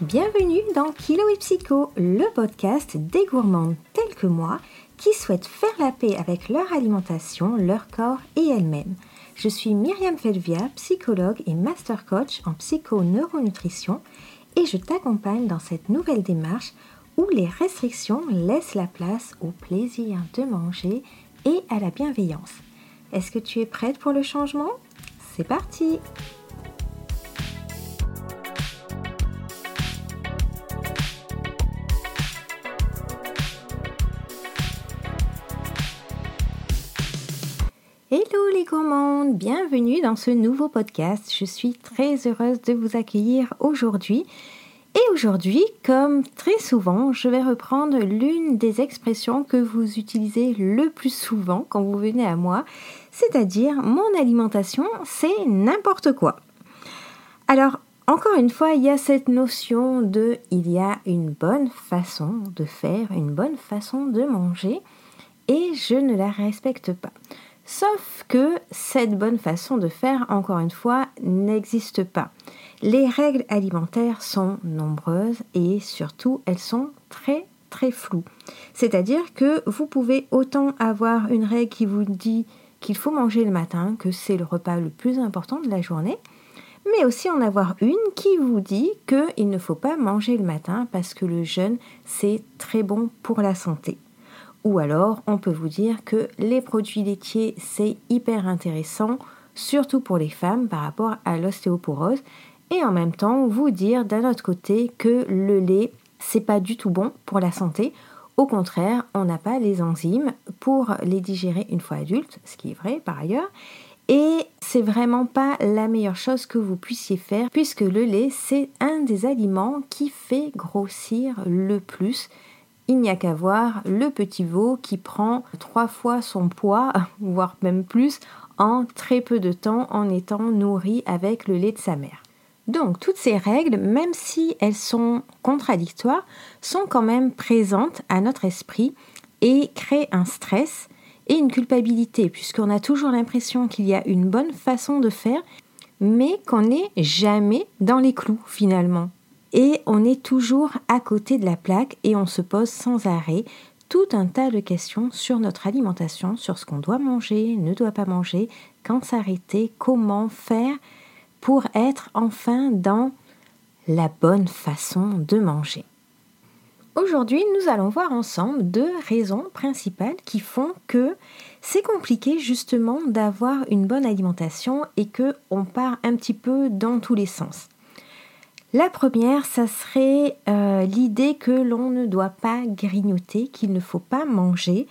Bienvenue dans Kilo et Psycho, le podcast des gourmandes telles que moi qui souhaitent faire la paix avec leur alimentation, leur corps et elles-mêmes. Je suis Myriam Felvia, psychologue et master coach en psycho-neuronutrition et je t'accompagne dans cette nouvelle démarche où les restrictions laissent la place au plaisir de manger et à la bienveillance. Est-ce que tu es prête pour le changement? C'est parti Hello les gourmandes, bienvenue dans ce nouveau podcast. Je suis très heureuse de vous accueillir aujourd'hui. Et aujourd'hui, comme très souvent, je vais reprendre l'une des expressions que vous utilisez le plus souvent quand vous venez à moi, c'est-à-dire mon alimentation, c'est n'importe quoi. Alors, encore une fois, il y a cette notion de il y a une bonne façon de faire, une bonne façon de manger, et je ne la respecte pas. Sauf que cette bonne façon de faire, encore une fois, n'existe pas. Les règles alimentaires sont nombreuses et surtout elles sont très très floues. C'est-à-dire que vous pouvez autant avoir une règle qui vous dit qu'il faut manger le matin, que c'est le repas le plus important de la journée, mais aussi en avoir une qui vous dit qu'il ne faut pas manger le matin parce que le jeûne c'est très bon pour la santé. Ou alors, on peut vous dire que les produits laitiers, c'est hyper intéressant, surtout pour les femmes par rapport à l'ostéoporose. Et en même temps, vous dire d'un autre côté que le lait, c'est pas du tout bon pour la santé. Au contraire, on n'a pas les enzymes pour les digérer une fois adulte, ce qui est vrai par ailleurs. Et c'est vraiment pas la meilleure chose que vous puissiez faire puisque le lait, c'est un des aliments qui fait grossir le plus il n'y a qu'à voir le petit veau qui prend trois fois son poids, voire même plus, en très peu de temps en étant nourri avec le lait de sa mère. Donc toutes ces règles, même si elles sont contradictoires, sont quand même présentes à notre esprit et créent un stress et une culpabilité, puisqu'on a toujours l'impression qu'il y a une bonne façon de faire, mais qu'on n'est jamais dans les clous finalement et on est toujours à côté de la plaque et on se pose sans arrêt tout un tas de questions sur notre alimentation, sur ce qu'on doit manger, ne doit pas manger, quand s'arrêter, comment faire pour être enfin dans la bonne façon de manger. Aujourd'hui, nous allons voir ensemble deux raisons principales qui font que c'est compliqué justement d'avoir une bonne alimentation et que on part un petit peu dans tous les sens. La première, ça serait euh, l'idée que l'on ne doit pas grignoter, qu'il ne faut pas manger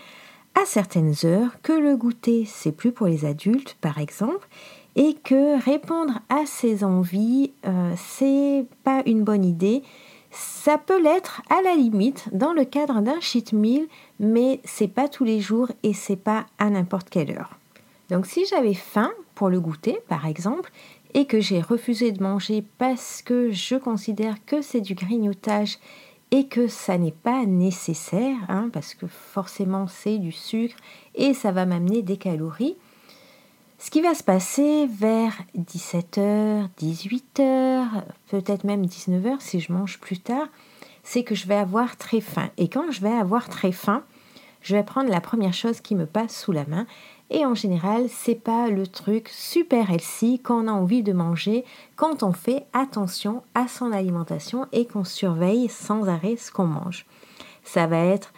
à certaines heures, que le goûter c'est plus pour les adultes par exemple, et que répondre à ses envies euh, c'est pas une bonne idée. Ça peut l'être à la limite dans le cadre d'un cheat meal, mais c'est pas tous les jours et c'est pas à n'importe quelle heure. Donc si j'avais faim pour le goûter par exemple, et que j'ai refusé de manger parce que je considère que c'est du grignotage et que ça n'est pas nécessaire, hein, parce que forcément c'est du sucre et ça va m'amener des calories. Ce qui va se passer vers 17h, 18h, peut-être même 19h si je mange plus tard, c'est que je vais avoir très faim. Et quand je vais avoir très faim, je vais prendre la première chose qui me passe sous la main et en général, c'est pas le truc super healthy qu'on a envie de manger quand on fait attention à son alimentation et qu'on surveille sans arrêt ce qu'on mange. Ça va être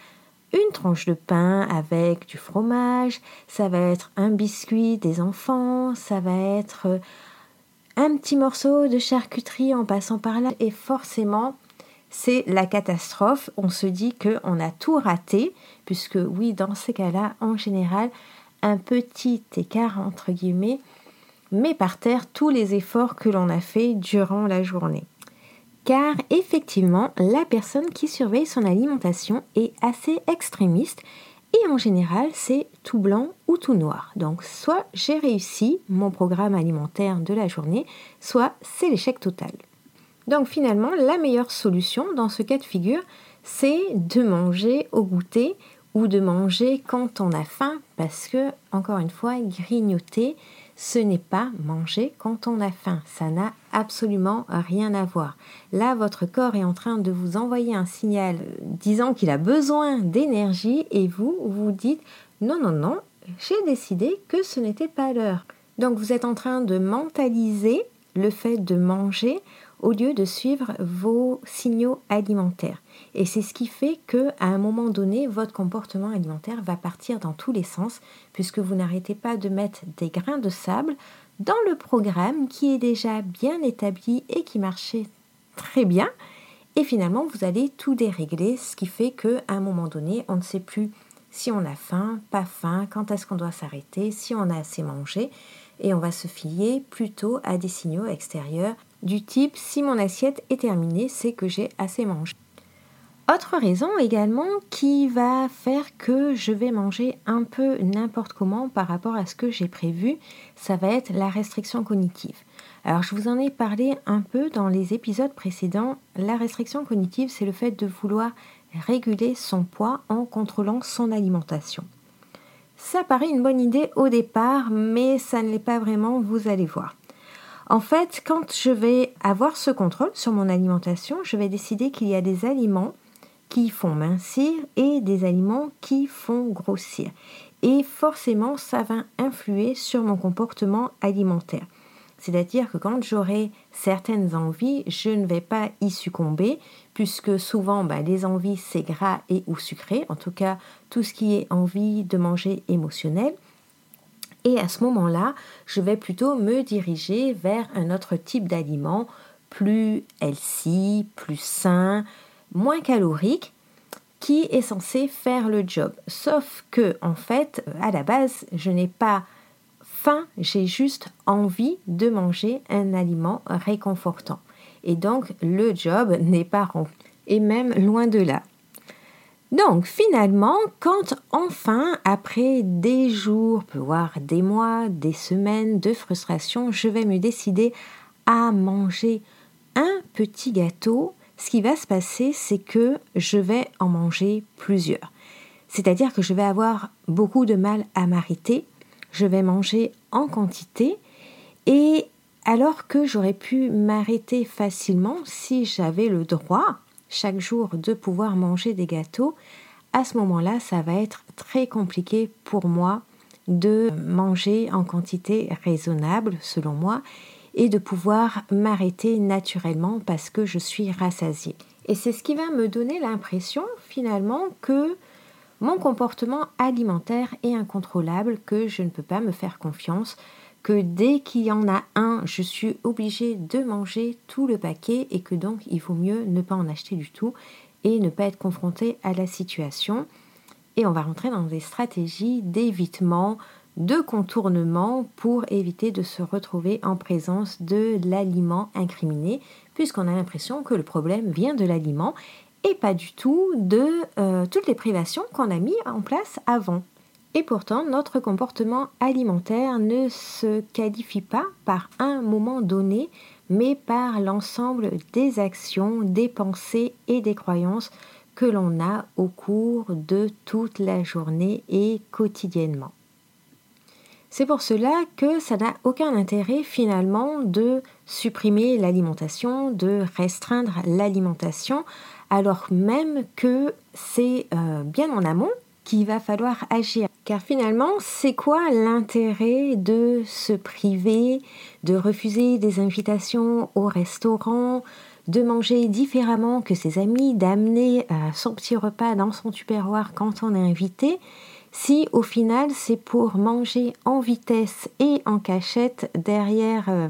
une tranche de pain avec du fromage, ça va être un biscuit des enfants, ça va être un petit morceau de charcuterie en passant par là et forcément c'est la catastrophe. On se dit qu'on a tout raté, puisque oui, dans ces cas-là, en général, un petit écart entre guillemets met par terre tous les efforts que l'on a fait durant la journée. Car effectivement, la personne qui surveille son alimentation est assez extrémiste et en général, c'est tout blanc ou tout noir. Donc soit j'ai réussi mon programme alimentaire de la journée, soit c'est l'échec total. Donc finalement, la meilleure solution dans ce cas de figure, c'est de manger au goûter ou de manger quand on a faim parce que, encore une fois, grignoter, ce n'est pas manger quand on a faim. Ça n'a absolument rien à voir. Là, votre corps est en train de vous envoyer un signal disant qu'il a besoin d'énergie et vous, vous dites non, non, non, j'ai décidé que ce n'était pas l'heure. Donc vous êtes en train de mentaliser le fait de manger au lieu de suivre vos signaux alimentaires. Et c'est ce qui fait que à un moment donné, votre comportement alimentaire va partir dans tous les sens puisque vous n'arrêtez pas de mettre des grains de sable dans le programme qui est déjà bien établi et qui marchait très bien. Et finalement, vous allez tout dérégler, ce qui fait qu'à un moment donné, on ne sait plus si on a faim, pas faim, quand est-ce qu'on doit s'arrêter, si on a assez mangé, et on va se fier plutôt à des signaux extérieurs du type si mon assiette est terminée, c'est que j'ai assez mangé. Autre raison également qui va faire que je vais manger un peu n'importe comment par rapport à ce que j'ai prévu, ça va être la restriction cognitive. Alors je vous en ai parlé un peu dans les épisodes précédents. La restriction cognitive, c'est le fait de vouloir réguler son poids en contrôlant son alimentation. Ça paraît une bonne idée au départ, mais ça ne l'est pas vraiment, vous allez voir. En fait, quand je vais avoir ce contrôle sur mon alimentation, je vais décider qu'il y a des aliments qui font mincir et des aliments qui font grossir. Et forcément, ça va influer sur mon comportement alimentaire. C'est-à-dire que quand j'aurai certaines envies, je ne vais pas y succomber, puisque souvent bah, les envies c'est gras et ou sucré, en tout cas tout ce qui est envie de manger émotionnel. Et à ce moment-là, je vais plutôt me diriger vers un autre type d'aliment plus healthy, plus sain, moins calorique, qui est censé faire le job. Sauf que, en fait, à la base, je n'ai pas faim, j'ai juste envie de manger un aliment réconfortant. Et donc, le job n'est pas rempli. Et même loin de là. Donc finalement, quand enfin, après des jours, voire des mois, des semaines de frustration, je vais me décider à manger un petit gâteau, ce qui va se passer, c'est que je vais en manger plusieurs. C'est-à-dire que je vais avoir beaucoup de mal à m'arrêter, je vais manger en quantité et alors que j'aurais pu m'arrêter facilement si j'avais le droit chaque jour de pouvoir manger des gâteaux, à ce moment-là, ça va être très compliqué pour moi de manger en quantité raisonnable, selon moi, et de pouvoir m'arrêter naturellement parce que je suis rassasiée. Et c'est ce qui va me donner l'impression finalement que mon comportement alimentaire est incontrôlable, que je ne peux pas me faire confiance, que dès qu'il y en a un, je suis obligée de manger tout le paquet et que donc il vaut mieux ne pas en acheter du tout et ne pas être confronté à la situation. Et on va rentrer dans des stratégies d'évitement, de contournement pour éviter de se retrouver en présence de l'aliment incriminé, puisqu'on a l'impression que le problème vient de l'aliment et pas du tout de euh, toutes les privations qu'on a mis en place avant. Et pourtant, notre comportement alimentaire ne se qualifie pas par un moment donné, mais par l'ensemble des actions, des pensées et des croyances que l'on a au cours de toute la journée et quotidiennement. C'est pour cela que ça n'a aucun intérêt finalement de supprimer l'alimentation, de restreindre l'alimentation, alors même que c'est euh, bien en amont va falloir agir. Car finalement, c'est quoi l'intérêt de se priver, de refuser des invitations au restaurant, de manger différemment que ses amis, d'amener euh, son petit repas dans son tupperware quand on est invité, si au final c'est pour manger en vitesse et en cachette derrière euh,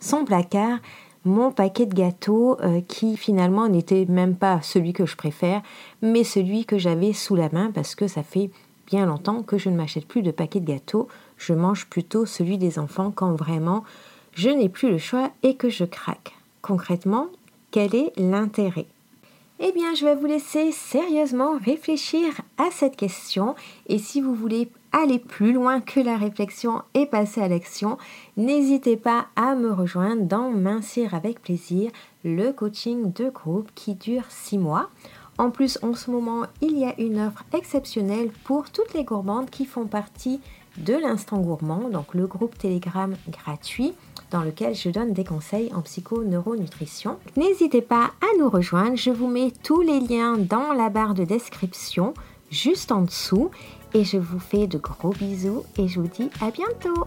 son placard mon paquet de gâteaux euh, qui finalement n'était même pas celui que je préfère, mais celui que j'avais sous la main parce que ça fait bien longtemps que je ne m'achète plus de paquets de gâteaux, je mange plutôt celui des enfants quand vraiment je n'ai plus le choix et que je craque. Concrètement, quel est l'intérêt? Eh bien, je vais vous laisser sérieusement réfléchir à cette question. Et si vous voulez aller plus loin que la réflexion et passer à l'action, n'hésitez pas à me rejoindre dans Mincir avec plaisir, le coaching de groupe qui dure 6 mois. En plus, en ce moment, il y a une offre exceptionnelle pour toutes les gourmandes qui font partie de l'Instant Gourmand, donc le groupe Telegram gratuit dans lequel je donne des conseils en psycho-neuronutrition. N'hésitez pas à nous rejoindre, je vous mets tous les liens dans la barre de description juste en dessous. Et je vous fais de gros bisous et je vous dis à bientôt